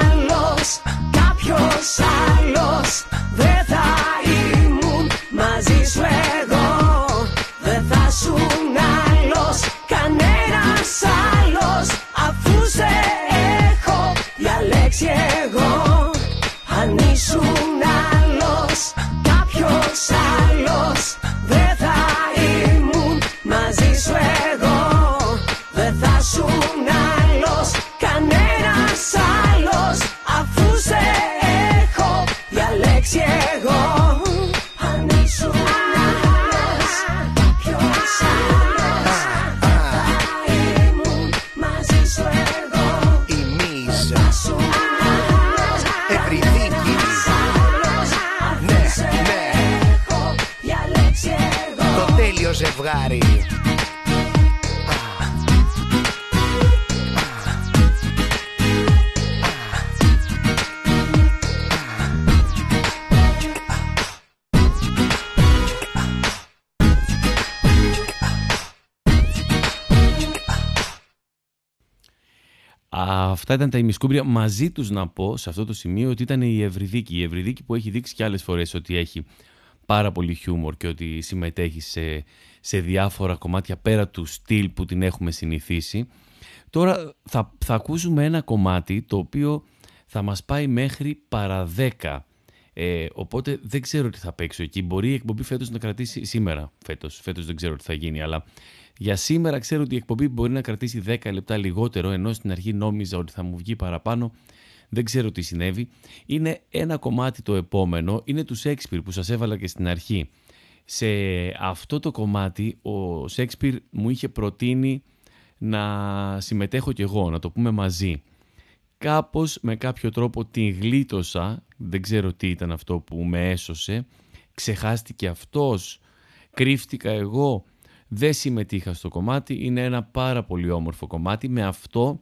[SPEAKER 19] άλλος, κάποιος άλλος δεν θα ήμουν μαζί σου εγώ Δεν θα σου άλλος, κανένας άλλος. Αφού σε έχω διαλέξει εγώ Αν ήσουν
[SPEAKER 1] Αυτά ήταν τα ημισκούμπρια. Μαζί τους να πω σε αυτό το σημείο ότι ήταν η Ευρυδίκη. Η Ευρυδίκη που έχει δείξει και άλλες φορές ότι έχει πάρα πολύ χιούμορ και ότι συμμετέχει σε, σε διάφορα κομμάτια πέρα του στυλ που την έχουμε συνηθίσει. Τώρα θα, θα ακούσουμε ένα κομμάτι το οποίο θα μας πάει μέχρι παρά 10. Ε, οπότε δεν ξέρω τι θα παίξω εκεί. Μπορεί η εκπομπή φέτος να κρατήσει σήμερα. Φέτος, φέτος δεν ξέρω τι θα γίνει, αλλά για σήμερα ξέρω ότι η εκπομπή μπορεί να κρατήσει 10 λεπτά λιγότερο, ενώ στην αρχή νόμιζα ότι θα μου βγει παραπάνω. Δεν ξέρω τι συνέβη. Είναι ένα κομμάτι το επόμενο, είναι του Σέξπιρ που σας έβαλα και στην αρχή. Σε αυτό το κομμάτι ο Σέξπιρ μου είχε προτείνει να συμμετέχω κι εγώ, να το πούμε μαζί. Κάπως με κάποιο τρόπο την γλίτωσα, δεν ξέρω τι ήταν αυτό που με έσωσε, ξεχάστηκε αυτός, κρύφτηκα εγώ, δεν συμμετείχα στο κομμάτι, είναι ένα πάρα πολύ όμορφο κομμάτι, με αυτό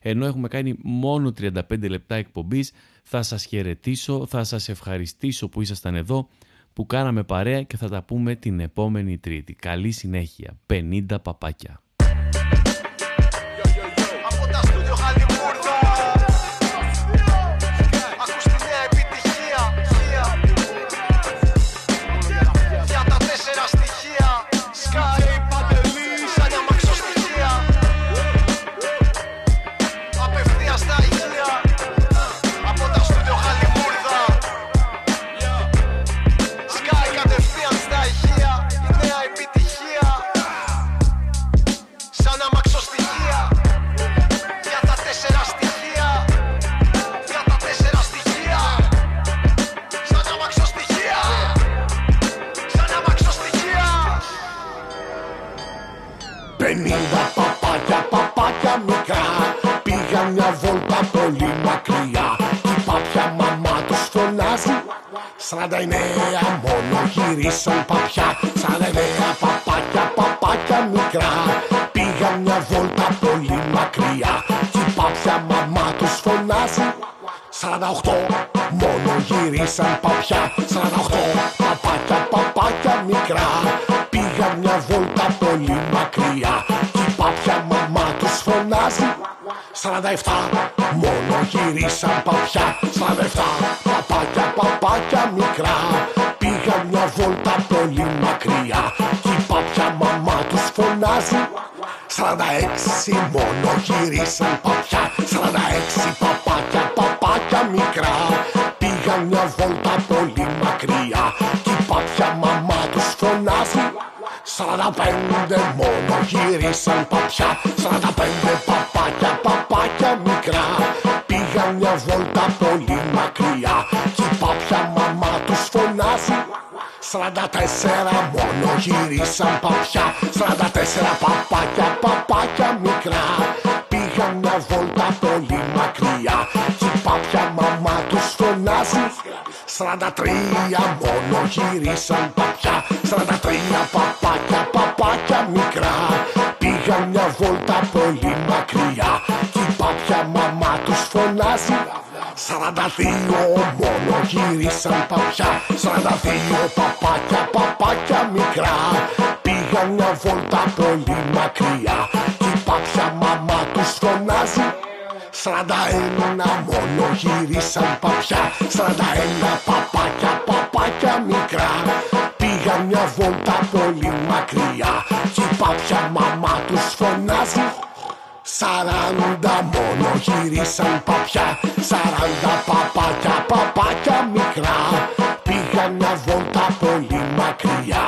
[SPEAKER 1] ενώ έχουμε κάνει μόνο 35 λεπτά εκπομπής, θα σας χαιρετήσω, θα σας ευχαριστήσω που ήσασταν εδώ, που κάναμε παρέα και θα τα πούμε την επόμενη Τρίτη. Καλή συνέχεια. 50 παπάκια.
[SPEAKER 3] Εννέα μόνο γυρίσαν παπιά. Σαν εννέα παπάκια, παπάκια μικρά. Πήγαν μια βόλτα πολύ μακριά. Κι η παπιά μαμά τους φωνάζει οχτώ μόνο γυρίσαν παπιά. Οχτώ παπάκια, παπάκια μικρά. Πήγαν μια βόλτα πολύ μακριά. Κι η παπιά μαμά τους φωνάζει εφτά μόνο γυρίσαν παπιά. Εφτά παπάκια, άκρα Πήγα μια βόλτα πολύ μακριά. Κι είπα πια μαμά τους φωνάζει. 46 μόνο γυρίσαν παπιά. 46 παπάκια, παπάκια μικρά. Πήγα μια βόλτα πολύ μακριά. Κι είπα πια μαμά τους φωνάζει. 45 μόνο γυρίσαν παπιά. 45 44 μόνο γυρίσαν παπιά. 44 παπάκια, παπάκια μικρά. Πήγαν μια βόλτα πολύ μακριά. Κι η παπιά μαμά τους φωνάζει. 43 μόνο γυρίσαν παπιά. 43 παπάκια, παπάκια μικρά. Πήγαν μια βόλτα πολύ μακριά. Κι η παπιά μαμά τους φωνάζει. 42 μόνο γυρίσαν παπιά. 42 παπάκια μια βόλτα πολύ μακριά. Κι η παπιά μαμά τους φωνάζει Σαράντα ένα μόνο γύρισαν παπιά. Σαράντα ένα παπάκια, παπάκια μικρά. Πήγαν μια βόλτα πολύ μακριά. Κι η παπιά μαμά τους φωνάζει Σαράντα μόνο γυρίσαν παπιά. Σαράντα παπάκια, παπάκια μικρά. Πήγαν μια βόλτα πολύ μακριά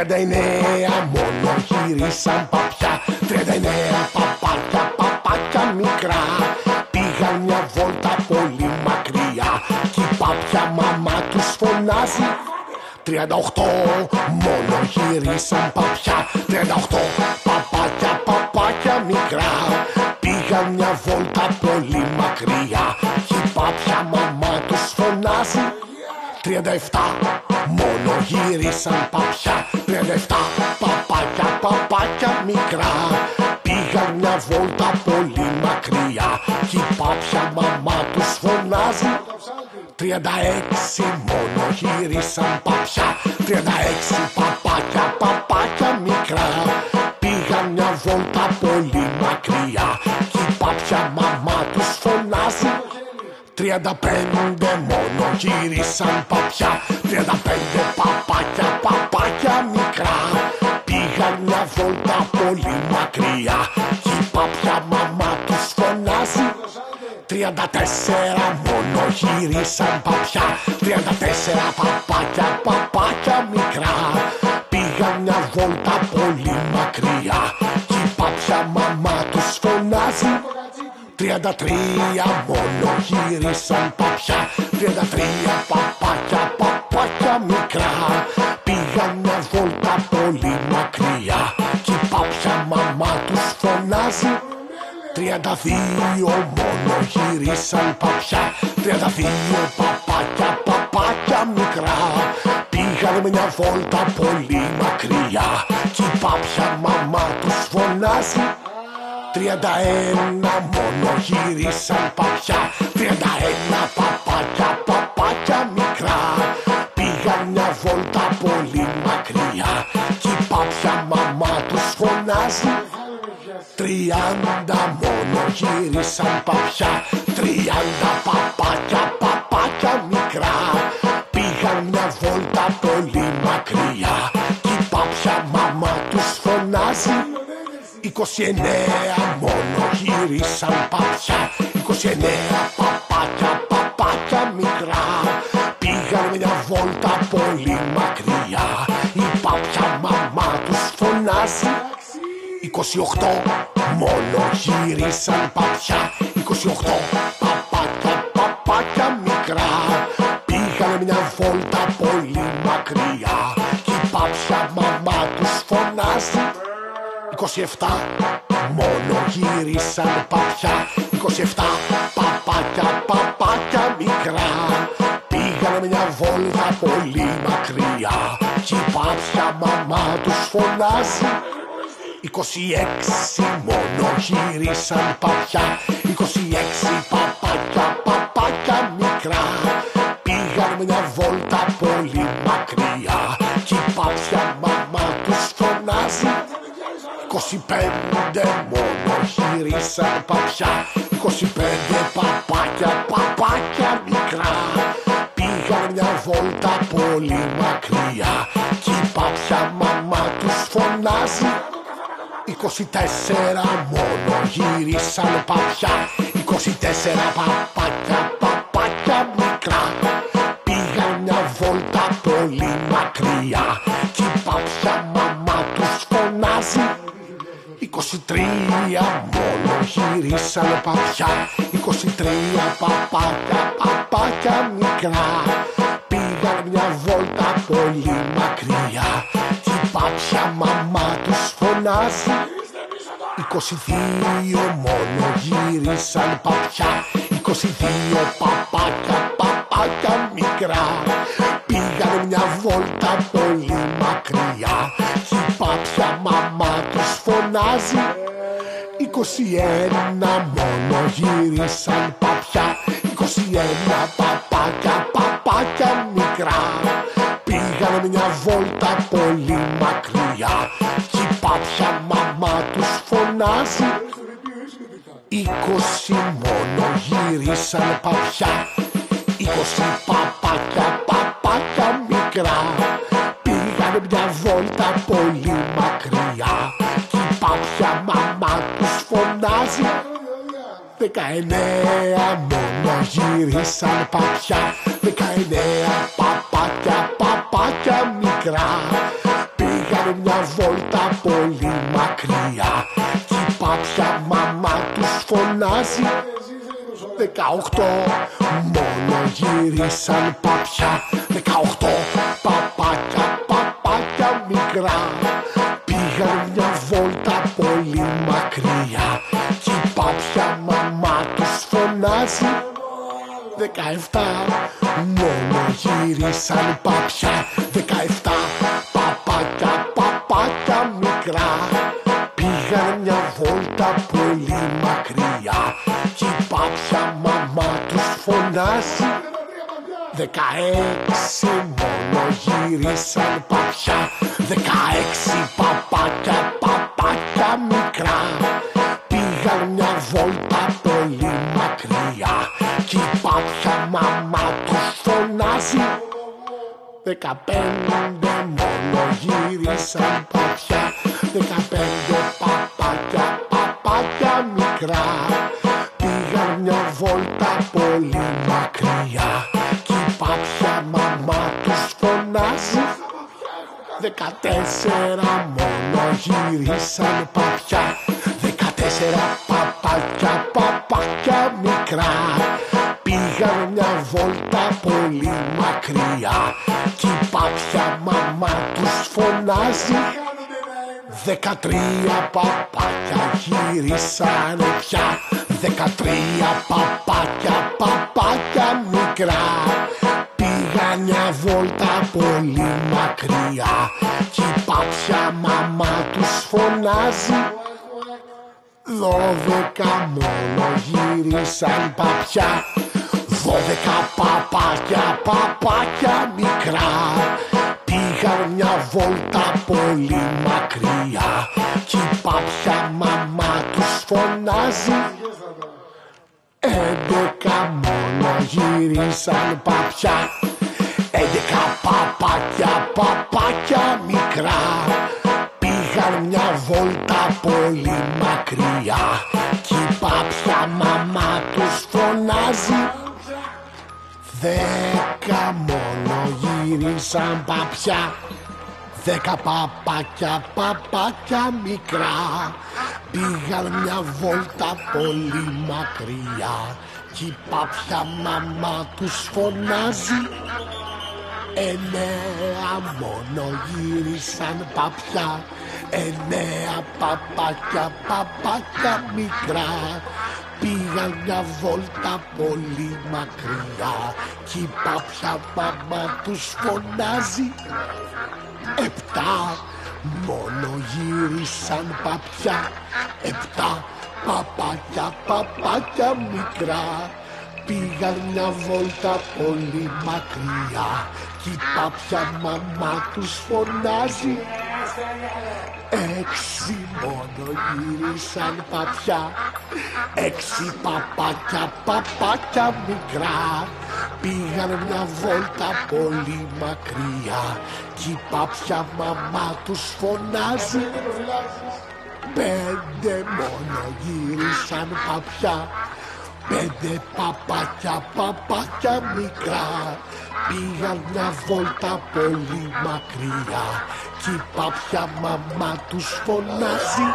[SPEAKER 3] 39 μόνο γύρισαν παπιά. 39 παπάκια, παπάκια μικρά. Πήγαν μια βόλτα πολύ μακριά. Κι η παπιά μαμά τους φωνάζει. 38 μόνο γύρισαν παπιά. 38 παπάκια, παπάκια μικρά. Πήγαν μια βόλτα πολύ μακριά. Κι η παπιά μαμά 37 Μόνο γύρισαν παπιά 37 παπάκια, παπάκια μικρά. Πήγαν μια βόλτα πολύ μακριά. Κι η πάπια μαμά τους φωνάζει. 36 μόνο γύρισαν παπιά. 36 παπάκια, παπάκια μικρά. Πήγαν μια βόλτα πολύ μακριά. Κι η πάπια μαμά τους φωνάζει. 35 γύρισαν παπιά. 35 παπάκια, παπάκια μικρά. Πήγαν μια βόλτα πολύ μακριά. Κι η παπιά μαμά τους φωνάζει. 34 μόνο γύρισαν παπιά. 34 παπάκια, παπάκια μικρά. Πήγαν μια βόλτα πολύ μακριά. 33 μόνο γύρισαν παπιά. 33 παπάκια, παπάκια μικρά. Πήγαν μια βόλτα πολύ μακριά. Κι η παπιά μαμά τους φωνάζει. Τριάντα δύο μόνο γύρισαν παπιά. Τριάντα δύο παπάκια, παπάκια μικρά. Πήγαν μια βόλτα πολύ μακριά. Κι η παπιά μαμά τους φωνάζει Τριάντα ένα μόνο γύρισαν παπιά. Τριάντα ένα παπάκια, παπάκια μικρά. Πήγαν μια βόλτα πολύ μακριά. Κι η παπιά μαμά τους φωνάζει. Τριάντα μόνο γύρισαν παπιά. Τριάντα παπάκια, παπάκια μικρά. Πήγαν μια βόλτα πολύ μακριά μόνο γύρισαν παπιά 29 παπάκια, παπάκια μικρά. Πήγαν μια βόλτα πολύ μακριά. Η παπιά μαμά τους φωνάζει. 28 μόνο γύρισαν παπιά 28 παπάκια, παπάκια 27 μόνο γύρισαν παπιά. 27 παπάκια, παπάκια μικρά. Πήγαν μια βόλτα πολύ μακριά. Κι η παπιά μαμά τους φωνάζει. 26 μόνο γύρισαν παπιά. 26 παπάκια, παπάκια μικρά. Πήγαν μια βόλτα 25 μόνο γύρισαν παπιά. 25 παπάκια, παπάκια μικρά. Πήγαν μια βόλτα πολύ μακριά. Κι η παπιά μαμά τους φωνάζει. 24 μόνο γύρισαν παπιά. 24 παπάκια, γύρισαν παπιά 23 παπάκια, παπάκια μικρά. Πήγαν μια βόλτα πολύ μακριά. Κι η παπιά μαμά τους φωνάζει. 22 μόνο γύρισαν παπιά 22 παπάκια, παπάκια μικρά. Πήγαν μια βόλτα πολύ μακριά. Κι η παπιά μαμά τους φωνάζει. 21 μόνο γύρισαν παπιά. 21 παπάκια, παπάκια μικρά. Πήγαν μια βόλτα πολύ μακριά. Κι η παπιά μαμά τους φωνάζει. 20 μόνο γύρισαν παπιά. 20 παπάκια, Δεκαεννέα μόνο γύρισαν παπιά. Δεκαεννέα παπάκια, παπάκια μικρά. Πήγαν μια βόλτα πολύ μακριά. Κι η παπιά μαμά τους φωνάζει. Δεκαοχτώ μόνο γύρισαν παπιά. Δεκαοχτώ παπάκια, παπάκια μικρά. Πήγαν μια βόλτα πολύ μακριά Δεκαεφτά μόνο γύρισαν παπιά Δεκαεφτά παπάκια, παπάκια μικρά. Πήγαν μια βόλτα πολύ μακριά. Κι η παπιά μαμά τους φωνάζει. Δεκαέξι μόνο γύρισαν παπιά Δεκαέξι παπάκια, παπάκια μικρά Δεκαπέντε μόνο γύρισαν παπιά Δεκαπέντε παπάκια, παπάκια μικρά. Πήγαν μια βόλτα πολύ μακριά. Κι η πάπια μαμά τους φωνάζει. Δεκατέσσερα μόνο γύρισαν παπιά μακριά Κι η παπιά μαμά τους φωνάζει. Δεκατρία παπάκια γυρίσανε πια. Δεκατρία παπάκια, παπάκια μικρά. Πήγα μια βόλτα πολύ μακριά Κι η παπιά μαμά τους φωνάζει. Δώδεκα μόνο γύρισαν παπιά Δώδεκα παπάκια, παπάκια μικρά. Πήγαν μια βόλτα πολύ μακριά. Κι η παπιά μαμά τους φωνάζει. Έντεκα μόνο γύρισαν παπιά Έντεκα παπάκια, παπάκια μικρά Δέκα μόνο γύρισαν παπιά. Δέκα παπάκια, παπάκια μικρά. Πήγαν μια βόλτα πολύ μακριά. Κι η παπιά μαμά τους φωνάζει Εννέα μόνο γύρισαν παπιά. Εννέα παπάκια, παπάκια μικρά. Πήγαν μια βόλτα πολύ μακριά. Κι η παπιά μαμά τους φωνάζει. Επτά μόνο γύρισαν παπιά. Επτά παπάκια, παπάκια μικρά. Πήγαν μια βόλτα πολύ μακριά Κι η παπιά μαμά τους φωνάζει. Έξι μόνο γύρισαν παπιά. Έξι παπάκια, παπάκια μικρά. Πήγαν μια βόλτα πολύ μακριά. Κι η παπιά μαμά τους φωνάζει. Πέντε μόνο γύρισαν παπιά. Πέντε παπάκια, παπάκια μικρά Πήγαν μια βόλτα πολύ μακριά Κι η παπιά μαμά τους φωνάζει.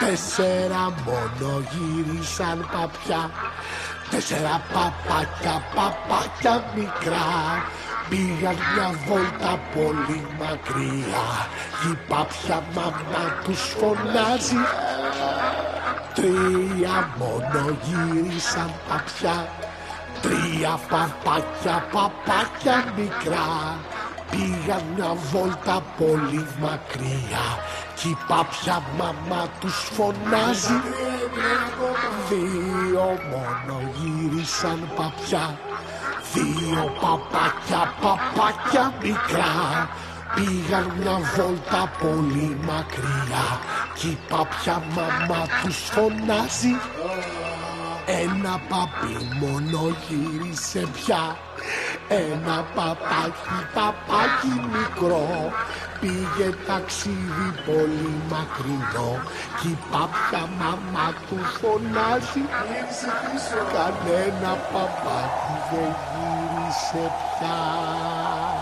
[SPEAKER 3] Τέσσερα μόνο γύρισαν παπιά. Τέσσερα παπάκια, παπάκια μικρά. Πήγαν μια βόλτα πολύ μακριά Κι η παπιά μαμά τους φωνάζει. Τρία μόνο γύρισαν παπιά Τρία παπάκια, παπάκια μικρά. Πήγαν μια βόλτα πολύ μακριά. Κι η παπιά μαμά τους φωνάζει. Δύο μόνο γύρισαν παπιά. Δύο παπάκια, παπάκια μικρά. Πήγαν μια βόλτα πολύ μακριά. Κι η παπιά μαμά τους φωνάζει Ένα παπί μόνο γύρισε πια. Ένα παπάκι, παπάκι μικρό. Πήγε ταξίδι πολύ μακρινό. Κι η παπιά μαμά του φωνάζει. Κανένα παπάκι δεν γύρισε πια